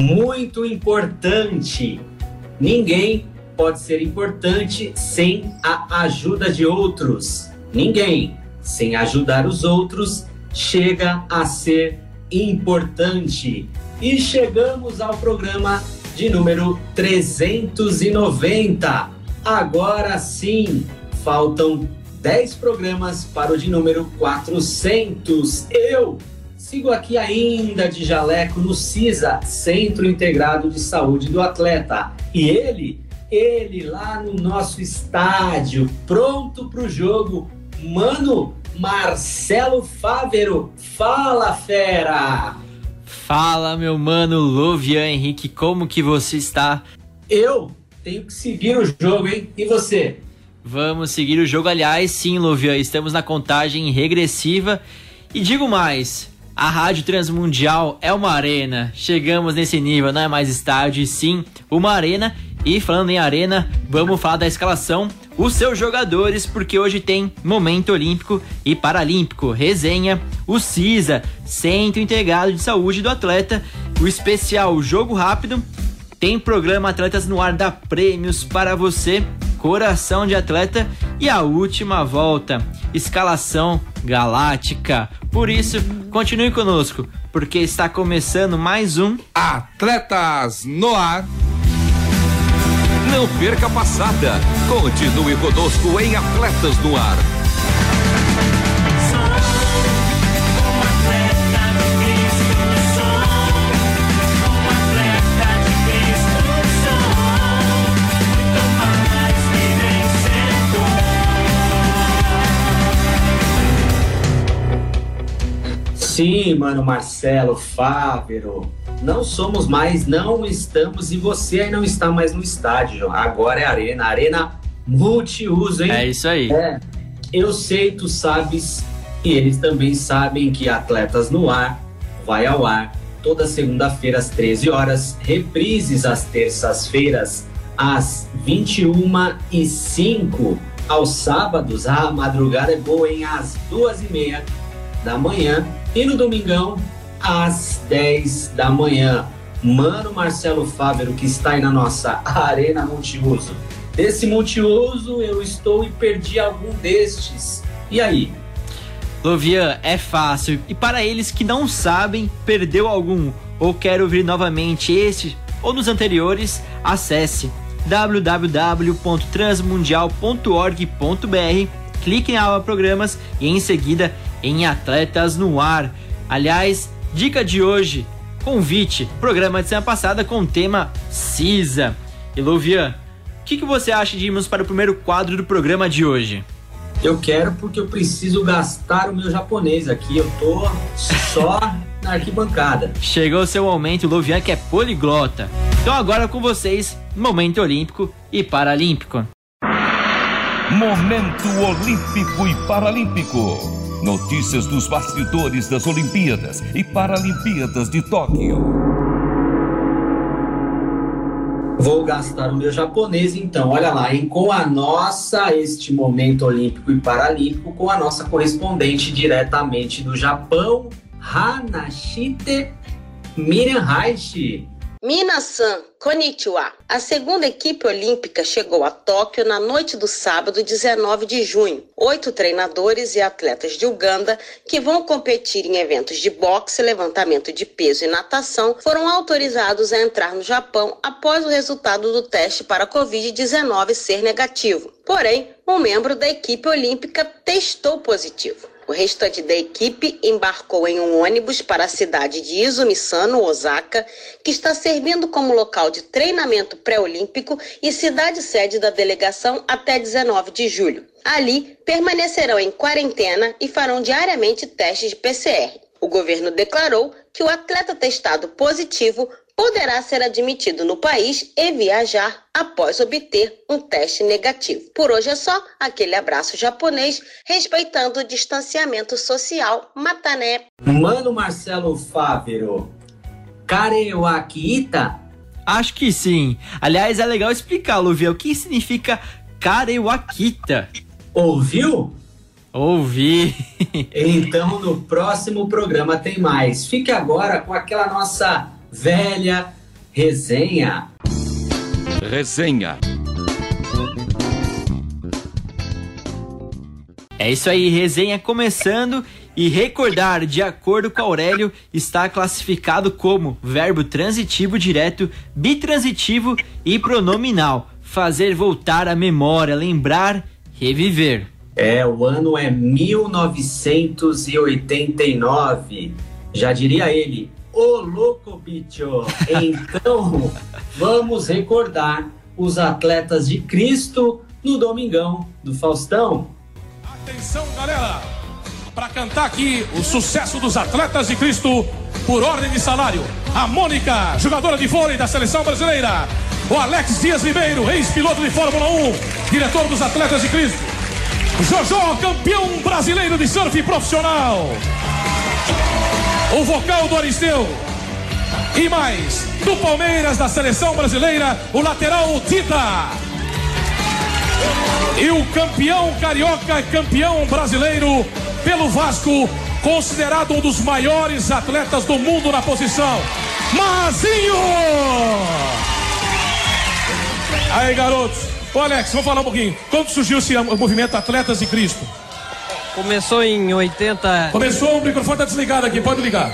Muito importante. Ninguém pode ser importante sem a ajuda de outros. Ninguém, sem ajudar os outros, chega a ser importante. E chegamos ao programa de número 390. Agora sim, faltam 10 programas para o de número 400. Eu sigo aqui ainda de jaleco no CISA, Centro Integrado de Saúde do Atleta. E ele, ele lá no nosso estádio, pronto para o jogo, mano Marcelo Fávero. Fala, fera! Fala, meu mano Luvian Henrique, como que você está? Eu tenho que seguir o jogo, hein? E você? Vamos seguir o jogo, aliás, sim, Luvian, estamos na contagem regressiva. E digo mais, a Rádio Transmundial é uma arena. Chegamos nesse nível, não é mais estádio, sim, uma arena. E falando em arena, vamos falar da escalação, os seus jogadores, porque hoje tem momento olímpico e paralímpico, resenha, o CISA, Centro Integrado de Saúde do Atleta, o especial Jogo Rápido, tem programa Atletas no Ar da prêmios para você, coração de atleta. E a última volta, escalação galáctica. Por isso, continue conosco, porque está começando mais um Atletas no Ar. Não perca a passada. Continue conosco em Atletas no Ar. Sim, mano, Marcelo, Fávero. Não somos mais, não estamos, e você aí não está mais no estádio. Agora é arena, arena multiuso, hein? É isso aí. É, eu sei, tu sabes, e eles também sabem que Atletas no Ar vai ao ar toda segunda-feira às 13 horas, reprises às terças-feiras às 21 e 05 aos sábados, a madrugada é boa, hein? Às duas e meia da manhã e no domingão, às 10 da manhã. Mano Marcelo Fávero, que está aí na nossa Arena Multiuso. Desse multiuso, eu estou e perdi algum destes. E aí? Lovian, é fácil. E para eles que não sabem, perdeu algum ou quer ouvir novamente este ou nos anteriores, acesse www.transmundial.org.br, clique em aba programas e em seguida em Atletas no Ar. Aliás, dica de hoje: convite, programa de semana passada com o tema CISA. E Luvian, o que, que você acha de irmos para o primeiro quadro do programa de hoje? Eu quero porque eu preciso gastar o meu japonês aqui. Eu tô só na arquibancada. Chegou o seu momento, o Luvian que é poliglota. Então agora com vocês, momento olímpico e paralímpico. Momento Olímpico e Paralímpico. Notícias dos bastidores das Olimpíadas e Paralimpíadas de Tóquio. Vou gastar o meu japonês então, olha lá, hein? com a nossa, este momento olímpico e paralímpico, com a nossa correspondente diretamente do Japão, Hanashite Miriam. Minasan, konnichiwa. A segunda equipe olímpica chegou a Tóquio na noite do sábado, 19 de junho. Oito treinadores e atletas de Uganda, que vão competir em eventos de boxe, levantamento de peso e natação, foram autorizados a entrar no Japão após o resultado do teste para a Covid-19 ser negativo. Porém, um membro da equipe olímpica testou positivo. O restante da equipe embarcou em um ônibus para a cidade de Izumi-Sano, Osaka, que está servindo como local de treinamento pré-olímpico e cidade-sede da delegação até 19 de julho. Ali, permanecerão em quarentena e farão diariamente testes de PCR. O governo declarou que o atleta testado positivo poderá ser admitido no país e viajar após obter um teste negativo. Por hoje é só, aquele abraço japonês, respeitando o distanciamento social. Matané. Mano Marcelo Fávero, Karewakita? Acho que sim. Aliás, é legal explicar, Luvia, o que significa Karewakita. Ouviu? Ouvi. então, no próximo programa tem mais. Fique agora com aquela nossa velha, resenha. Resenha. É isso aí, resenha começando e recordar, de acordo com Aurélio, está classificado como verbo transitivo direto, bitransitivo e pronominal. Fazer voltar a memória, lembrar, reviver. É, o ano é 1989. Já diria ele, ô louco bicho. Então, vamos recordar os atletas de Cristo no Domingão do Faustão. Atenção, galera, para cantar aqui o sucesso dos atletas de Cristo por ordem de salário. A Mônica, jogadora de vôlei da seleção brasileira. O Alex Dias Ribeiro, ex-piloto de Fórmula 1, diretor dos atletas de Cristo. Jojó, campeão brasileiro de surf profissional. O vocal do Aristeu. E mais, do Palmeiras, da seleção brasileira, o lateral Tita. E o campeão carioca, campeão brasileiro pelo Vasco, considerado um dos maiores atletas do mundo na posição, Mazinho! Aí, garotos. Ô Alex, vamos falar um pouquinho. Como surgiu esse movimento Atletas de Cristo? Começou em 80. Começou, o microfone está desligado aqui, pode ligar.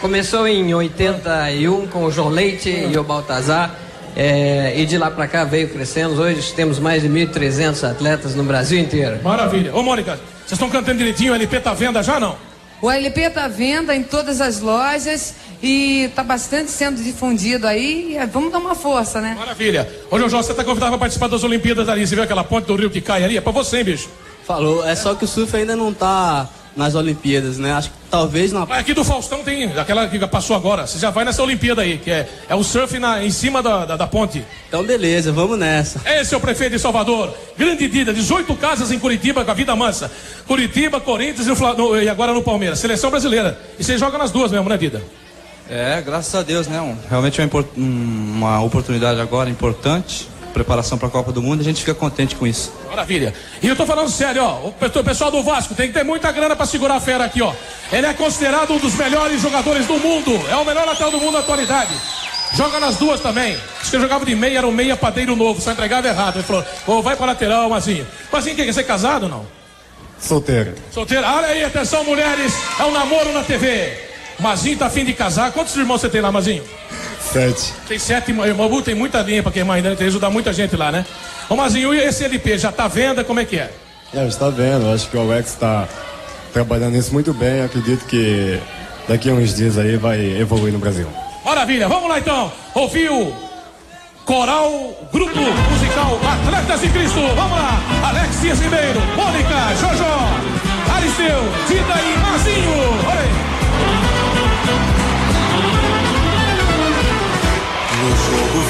Começou em 81 com o João Leite e o Baltazar. É, e de lá para cá veio crescendo. Hoje temos mais de 1.300 atletas no Brasil inteiro. Maravilha. Ô Mônica, vocês estão cantando direitinho? O LP tá à venda já não? O LP está à venda em todas as lojas e está bastante sendo difundido aí. Vamos dar uma força, né? Maravilha. Ô, João, você está convidado para participar das Olimpíadas ali. Você viu aquela ponte do rio que cai ali? É para você, hein, bicho? Falou. É só que o surf ainda não está nas Olimpíadas, né? Acho que talvez na. Aqui do Faustão tem, aquela que passou agora. Você já vai nessa Olimpíada aí, que é, é o surf na, em cima da, da, da ponte. Então, beleza, vamos nessa. Esse é o prefeito de Salvador. Grande Dida, 18 casas em Curitiba com a vida mansa. Curitiba, Corinthians e, no, e agora no Palmeiras. Seleção brasileira. E você joga nas duas mesmo, né, Dida? É, graças a Deus, né? Um, realmente é uma, uma oportunidade agora importante preparação para a Copa do Mundo, a gente fica contente com isso. Maravilha. E eu tô falando sério, ó, o pessoal do Vasco tem que ter muita grana para segurar a fera aqui, ó. Ele é considerado um dos melhores jogadores do mundo, é o melhor lateral do mundo na atualidade. Joga nas duas também. Diz que eu jogava de meia, era um meia padeiro novo, só entregava errado. Ele falou, oh, vai para lateral, Mazinho. Mazinho, quer ser casado ou não? Solteiro. Solteiro. Olha aí, atenção, mulheres, é um namoro na TV. Mazinho tá afim de casar. Quantos irmãos você tem lá, Mazinho? Sete. Tem sete irmãos. Tem muita linha pra queimar ainda, tem ajudar muita gente lá, né? Ô Mazinho, e esse LP já tá à venda? Como é que é? É, está vendo. Acho que o Alex está trabalhando nisso muito bem. Acredito que daqui a uns dias aí vai evoluir no Brasil. Maravilha, vamos lá então. Ouviu Coral Grupo Musical Atletas de Cristo. Vamos lá. Alex Ribeiro, Mônica, Jojó, Aristeu,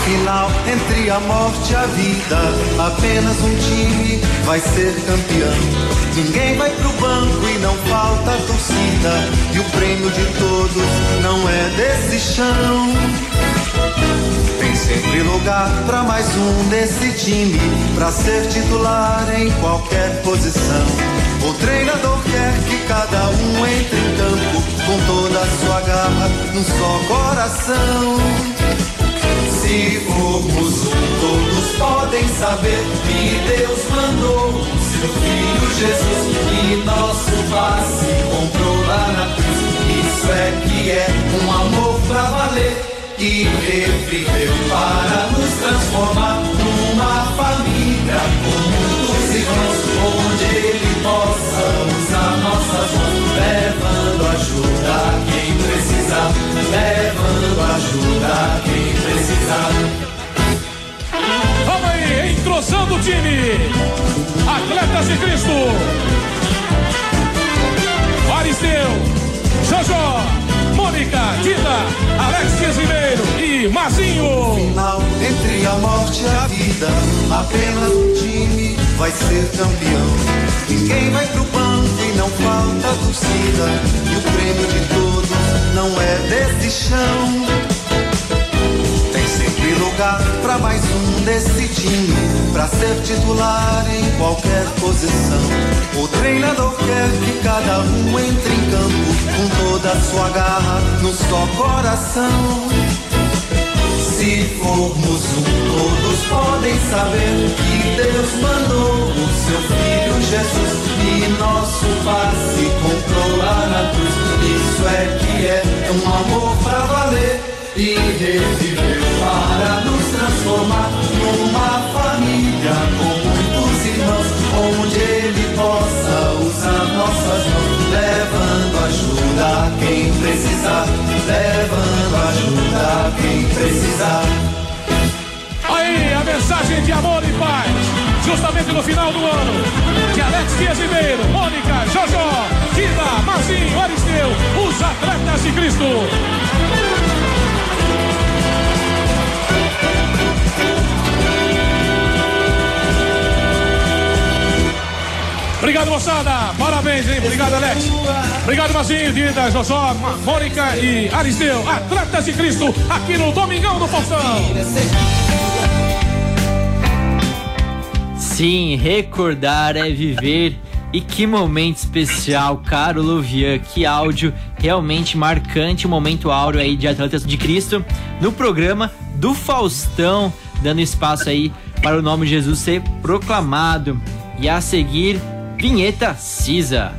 final, entre a morte e a vida, apenas um time vai ser campeão. Ninguém vai pro banco e não falta torcida. E o prêmio de todos não é desse chão. Tem sempre lugar para mais um desse time, para ser titular em qualquer posição. O treinador quer que cada um entre em campo com toda a sua garra, num só coração. Se formos um, todos podem saber que Deus mandou o seu Filho Jesus e nosso passe comprou lá na cruz. Isso é que é um amor pra valer que reviveu para nos transformar numa família com muitos irmãos, onde Ele possa usar nossas mãos, levando ajuda a quem precisar, entrosando o time. Atletas de Cristo. Aristeu, Jojo, Mônica, Tita, Alex Ribeiro e Mazinho. Final entre a morte e a vida, apenas um time vai ser campeão. Ninguém vai pro banco e não falta torcida. E o prêmio de todos não é desse chão. Tem sempre lugar para mais um desse time, para ser titular em qualquer posição. O treinador quer que cada um entre em campo com toda a sua garra no só coração. Se formos um, todos podem saber que Deus mandou o seu Filho Jesus e nosso Pai se comprou lá na cruz. Isso é que é um amor pra valer e reviver para nos transformar numa família com muitos irmãos, onde Ele possa usar nossas mãos, levando ajuda a quem precisar, levando ajuda a quem precisar. Aí a mensagem de amor e paz, justamente no final do ano, de Alex Dias Ribeiro, Mônica, Jojó, Kida, Marcinho, Aristeu, os atletas de Cristo. Obrigado, moçada. Parabéns, hein? Obrigado, Alex. Obrigado, Mazinho, Dida, Josó, Mônica e Aristeu. Atletas de Cristo, aqui no Domingão do Faustão. Sim, recordar é viver. E que momento especial, caro Luvian, que áudio realmente marcante, um momento áureo aí de Atletas de Cristo no programa do Faustão, dando espaço aí para o nome de Jesus ser proclamado. E a seguir, vinheta CISA.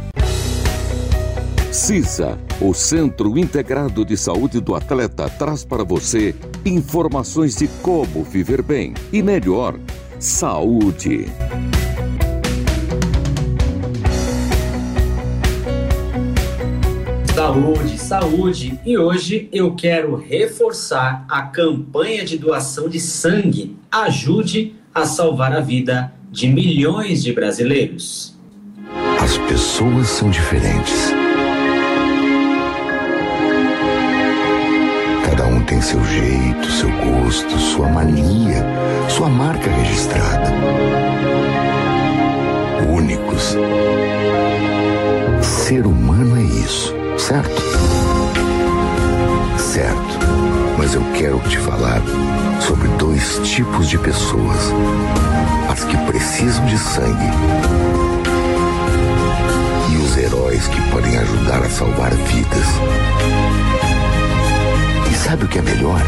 CISA, o Centro Integrado de Saúde do Atleta, traz para você informações de como viver bem e melhor. Saúde. Saúde, saúde! E hoje eu quero reforçar a campanha de doação de sangue. Ajude a salvar a vida de milhões de brasileiros. As pessoas são diferentes. Cada um tem seu jeito, seu gosto, sua mania, sua marca registrada. Únicos. Ser humano é isso, certo? Certo. Mas eu quero te falar sobre dois tipos de pessoas: as que precisam de sangue heróis que podem ajudar a salvar vidas. E sabe o que é melhor?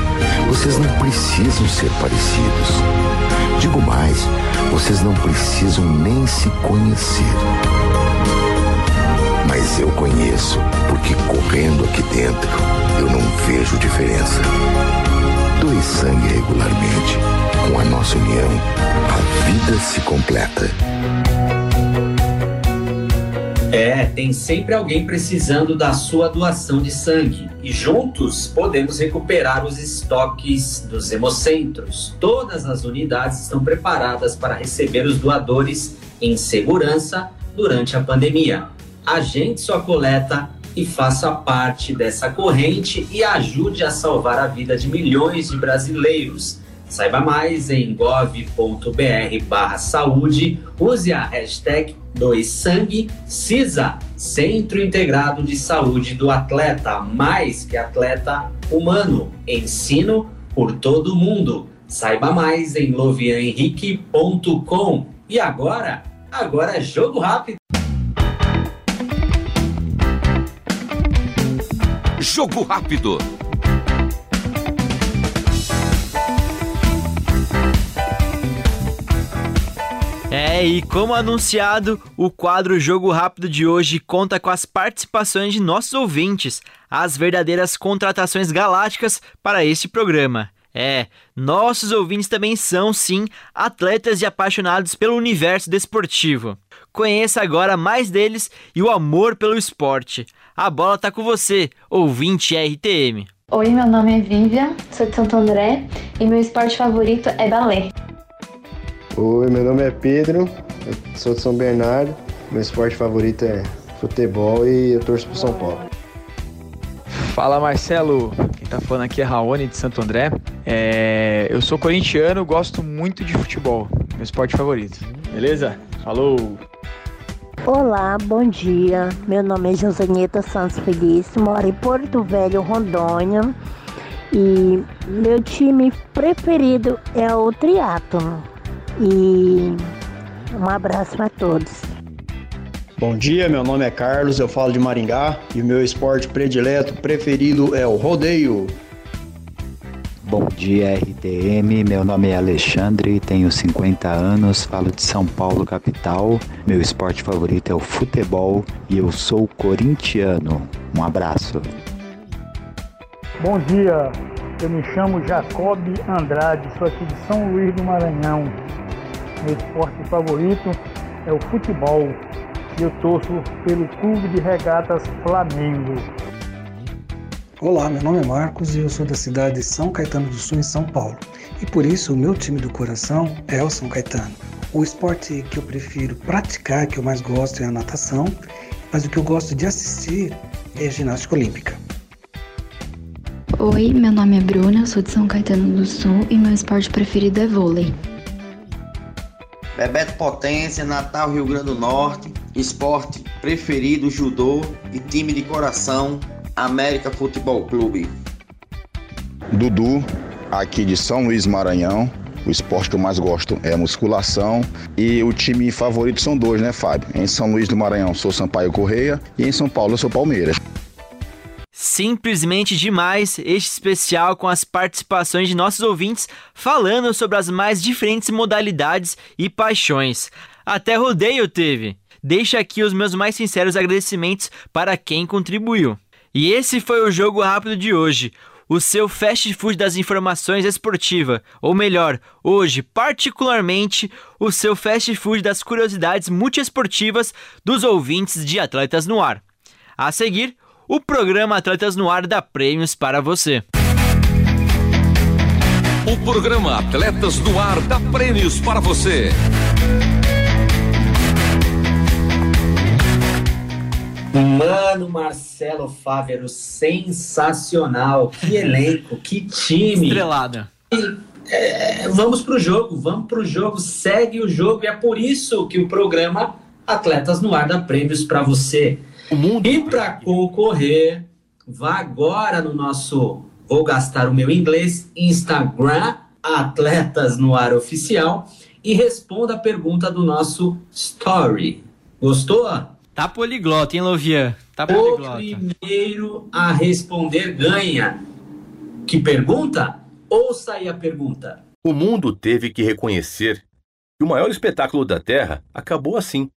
Vocês não precisam ser parecidos. Digo mais, vocês não precisam nem se conhecer. Mas eu conheço, porque correndo aqui dentro, eu não vejo diferença. Doe sangue regularmente. Com a nossa união, a vida se completa. É, tem sempre alguém precisando da sua doação de sangue e juntos podemos recuperar os estoques dos hemocentros. Todas as unidades estão preparadas para receber os doadores em segurança durante a pandemia. Agende sua coleta e faça parte dessa corrente e ajude a salvar a vida de milhões de brasileiros. Saiba mais em gov.br barra saúde, use a hashtag Dois Sangue CISA, Centro Integrado de Saúde do Atleta, mais que atleta humano. Ensino por todo mundo. Saiba mais em lovianhenrique.com. E agora, agora é jogo rápido. Jogo rápido. É, e como anunciado, o quadro Jogo Rápido de hoje conta com as participações de nossos ouvintes, as verdadeiras contratações galácticas para este programa. É, nossos ouvintes também são, sim, atletas e apaixonados pelo universo desportivo. Conheça agora mais deles e o amor pelo esporte. A bola tá com você, ouvinte RTM. Oi, meu nome é Vivian, sou de Santo André e meu esporte favorito é balé. Oi, meu nome é Pedro, eu sou de São Bernardo, meu esporte favorito é futebol e eu torço pro São Paulo. Fala Marcelo, quem tá falando aqui é Raoni de Santo André. É, eu sou corintiano, gosto muito de futebol, meu esporte favorito. Beleza? Falou! Olá, bom dia. Meu nome é Josaneta Santos Felício, moro em Porto Velho, Rondônia. E meu time preferido é o triatlo. E um abraço para todos. Bom dia, meu nome é Carlos, eu falo de Maringá e o meu esporte predileto preferido é o rodeio. Bom dia, RTM. Meu nome é Alexandre, tenho 50 anos, falo de São Paulo, capital. Meu esporte favorito é o futebol e eu sou corintiano. Um abraço. Bom dia, eu me chamo Jacob Andrade, sou aqui de São Luís do Maranhão. Meu esporte favorito é o futebol e eu torço pelo Clube de Regatas Flamengo. Olá, meu nome é Marcos e eu sou da cidade de São Caetano do Sul, em São Paulo. E por isso o meu time do coração é o São Caetano. O esporte que eu prefiro praticar, que eu mais gosto, é a natação, mas o que eu gosto de assistir é a ginástica olímpica. Oi, meu nome é Bruna, sou de São Caetano do Sul e meu esporte preferido é vôlei. Bebeto Potência, Natal, Rio Grande do Norte, esporte preferido judô e time de coração América Futebol Clube. Dudu, aqui de São Luís Maranhão. O esporte que eu mais gosto é musculação. E o time favorito são dois, né, Fábio? Em São Luís do Maranhão sou Sampaio Correia e em São Paulo eu sou Palmeiras. Simplesmente demais este especial com as participações de nossos ouvintes falando sobre as mais diferentes modalidades e paixões. Até rodeio teve. Deixa aqui os meus mais sinceros agradecimentos para quem contribuiu. E esse foi o jogo rápido de hoje. O seu fast food das informações esportiva, ou melhor, hoje, particularmente, o seu fast food das curiosidades multiesportivas dos ouvintes de Atletas no Ar. A seguir, o programa Atletas no Ar dá prêmios para você. O programa Atletas no Ar dá prêmios para você. Mano, Marcelo Fávero, sensacional. Que elenco, que time. Estrelada. É, vamos pro jogo, vamos pro jogo, segue o jogo. E é por isso que o programa Atletas no Ar dá prêmios para você. E para concorrer, vá agora no nosso, vou gastar o meu inglês, Instagram, Atletas no Ar Oficial, e responda a pergunta do nosso story. Gostou? Tá poliglota, hein, Lovian? Tá O poliglota. primeiro a responder ganha. Que pergunta? Ouça aí a pergunta. O mundo teve que reconhecer que o maior espetáculo da Terra acabou assim.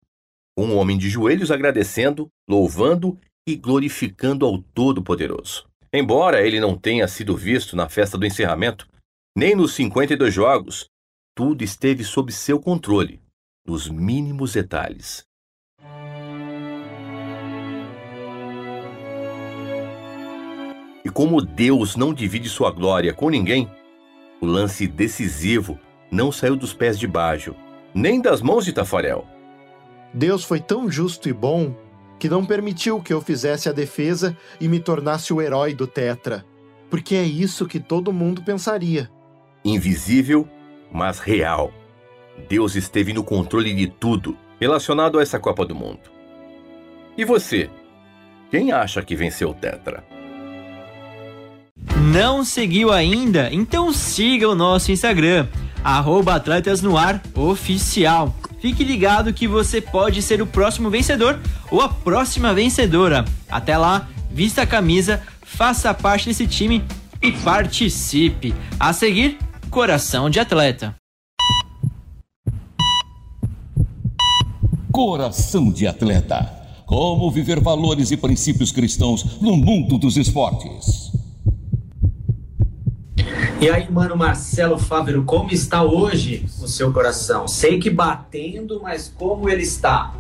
Um homem de joelhos agradecendo, louvando e glorificando ao Todo-Poderoso. Embora ele não tenha sido visto na festa do encerramento, nem nos 52 jogos, tudo esteve sob seu controle, nos mínimos detalhes. E como Deus não divide sua glória com ninguém, o lance decisivo não saiu dos pés de Bajo, nem das mãos de Tafarel. Deus foi tão justo e bom que não permitiu que eu fizesse a defesa e me tornasse o herói do Tetra. Porque é isso que todo mundo pensaria. Invisível, mas real. Deus esteve no controle de tudo relacionado a essa Copa do Mundo. E você? Quem acha que venceu o Tetra? Não seguiu ainda? Então siga o nosso Instagram, arroba Atletas no Ar Oficial. Fique ligado que você pode ser o próximo vencedor ou a próxima vencedora. Até lá, vista a camisa, faça parte desse time e participe. A seguir, Coração de Atleta. Coração de atleta. Como viver valores e princípios cristãos no mundo dos esportes. E aí, mano, Marcelo Fávero, como está hoje o seu coração? Sei que batendo, mas como ele está?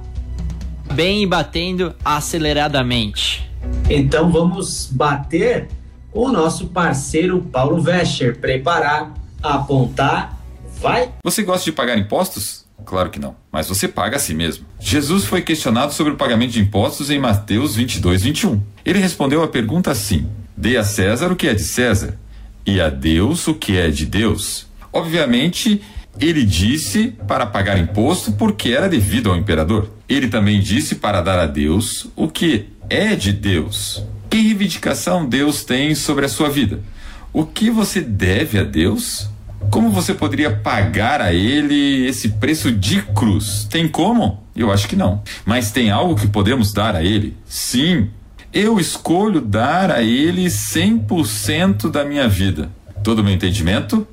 Bem batendo aceleradamente. Então vamos bater com o nosso parceiro Paulo Vescher. Preparar, apontar, vai. Você gosta de pagar impostos? Claro que não, mas você paga a si mesmo. Jesus foi questionado sobre o pagamento de impostos em Mateus 22, 21. Ele respondeu a pergunta assim: Dê a César o que é de César e a Deus o que é de Deus. Obviamente, ele disse para pagar imposto porque era devido ao imperador. Ele também disse para dar a Deus o que é de Deus. Que reivindicação Deus tem sobre a sua vida? O que você deve a Deus? Como você poderia pagar a ele esse preço de cruz? Tem como? Eu acho que não. Mas tem algo que podemos dar a ele? Sim. Eu escolho dar a ele 100% da minha vida. todo o meu entendimento,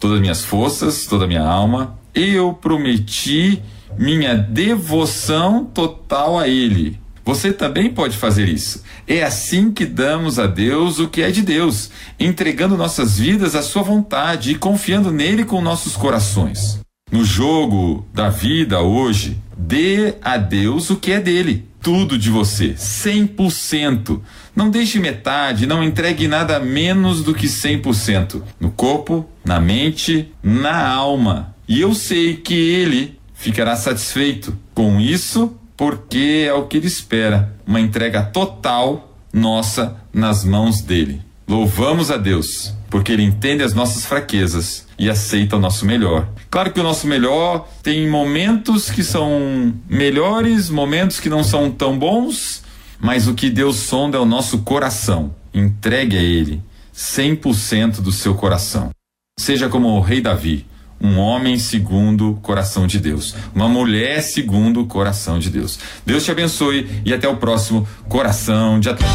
todas as minhas forças, toda a minha alma. Eu prometi minha devoção total a Ele. Você também pode fazer isso. É assim que damos a Deus o que é de Deus, entregando nossas vidas à Sua vontade e confiando nele com nossos corações. No jogo da vida hoje, dê a Deus o que é dele, tudo de você, 100%. Não deixe metade, não entregue nada menos do que 100%. No corpo, na mente, na alma. E eu sei que ele ficará satisfeito com isso, porque é o que ele espera, uma entrega total nossa nas mãos dele. Louvamos a Deus, porque ele entende as nossas fraquezas e aceita o nosso melhor. Claro que o nosso melhor tem momentos que são melhores, momentos que não são tão bons, mas o que Deus sonda é o nosso coração. Entregue a Ele 100% do seu coração. Seja como o rei Davi, um homem segundo o coração de Deus, uma mulher segundo o coração de Deus. Deus te abençoe e até o próximo Coração de Atleta.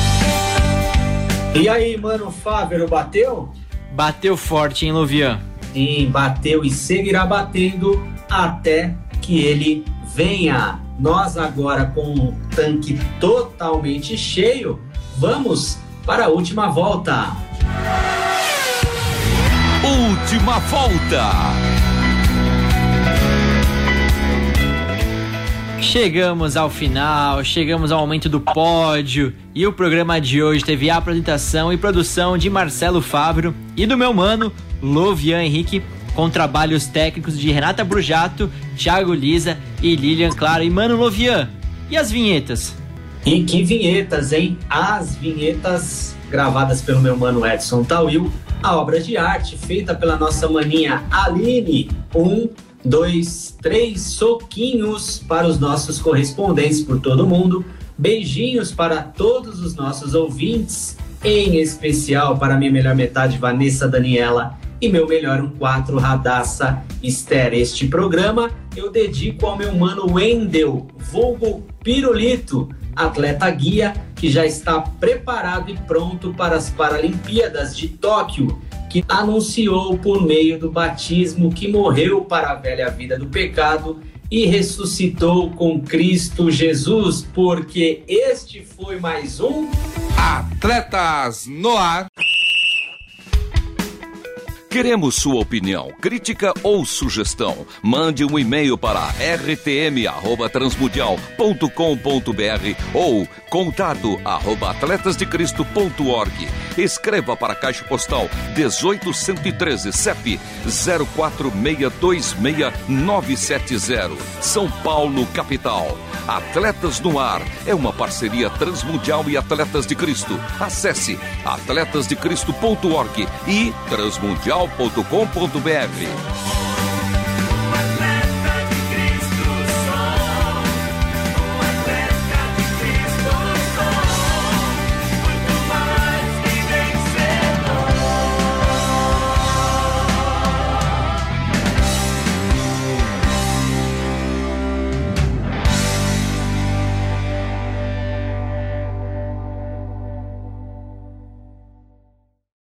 E aí, mano, Fávero, bateu? Bateu forte, hein, Lovian? Sim, bateu e seguirá batendo até que ele venha. Nós agora com o tanque totalmente cheio, vamos para a última volta. Última volta. Chegamos ao final, chegamos ao momento do pódio e o programa de hoje teve a apresentação e produção de Marcelo Fábio e do meu mano Lovian Henrique, com trabalhos técnicos de Renata Brujato, Thiago Lisa e Lilian Claro. E mano Lovian, e as vinhetas? E que vinhetas, hein? As vinhetas gravadas pelo meu mano Edson Tawil, a obra de arte feita pela nossa maninha Aline. Um, dois, três soquinhos para os nossos correspondentes por todo mundo. Beijinhos para todos os nossos ouvintes, em especial para minha melhor metade, Vanessa Daniela, e meu melhor um quatro Radassa Esther. Este programa eu dedico ao meu mano Wendel, vulgo Pirulito, atleta guia que já está preparado e pronto para as Paralimpíadas de Tóquio, que anunciou por meio do batismo que morreu para a velha vida do pecado e ressuscitou com Cristo Jesus, porque este foi mais um Atletas no Ar. Queremos sua opinião, crítica ou sugestão. Mande um e-mail para rtm@transmundial.com.br ou contato arroba atletasdecristo.org. Escreva para a Caixa Postal 18113 CEP 04626970, São Paulo, capital. Atletas no Ar é uma parceria Transmundial e Atletas de Cristo. Acesse atletasdecristo.org e transmundial.com.br.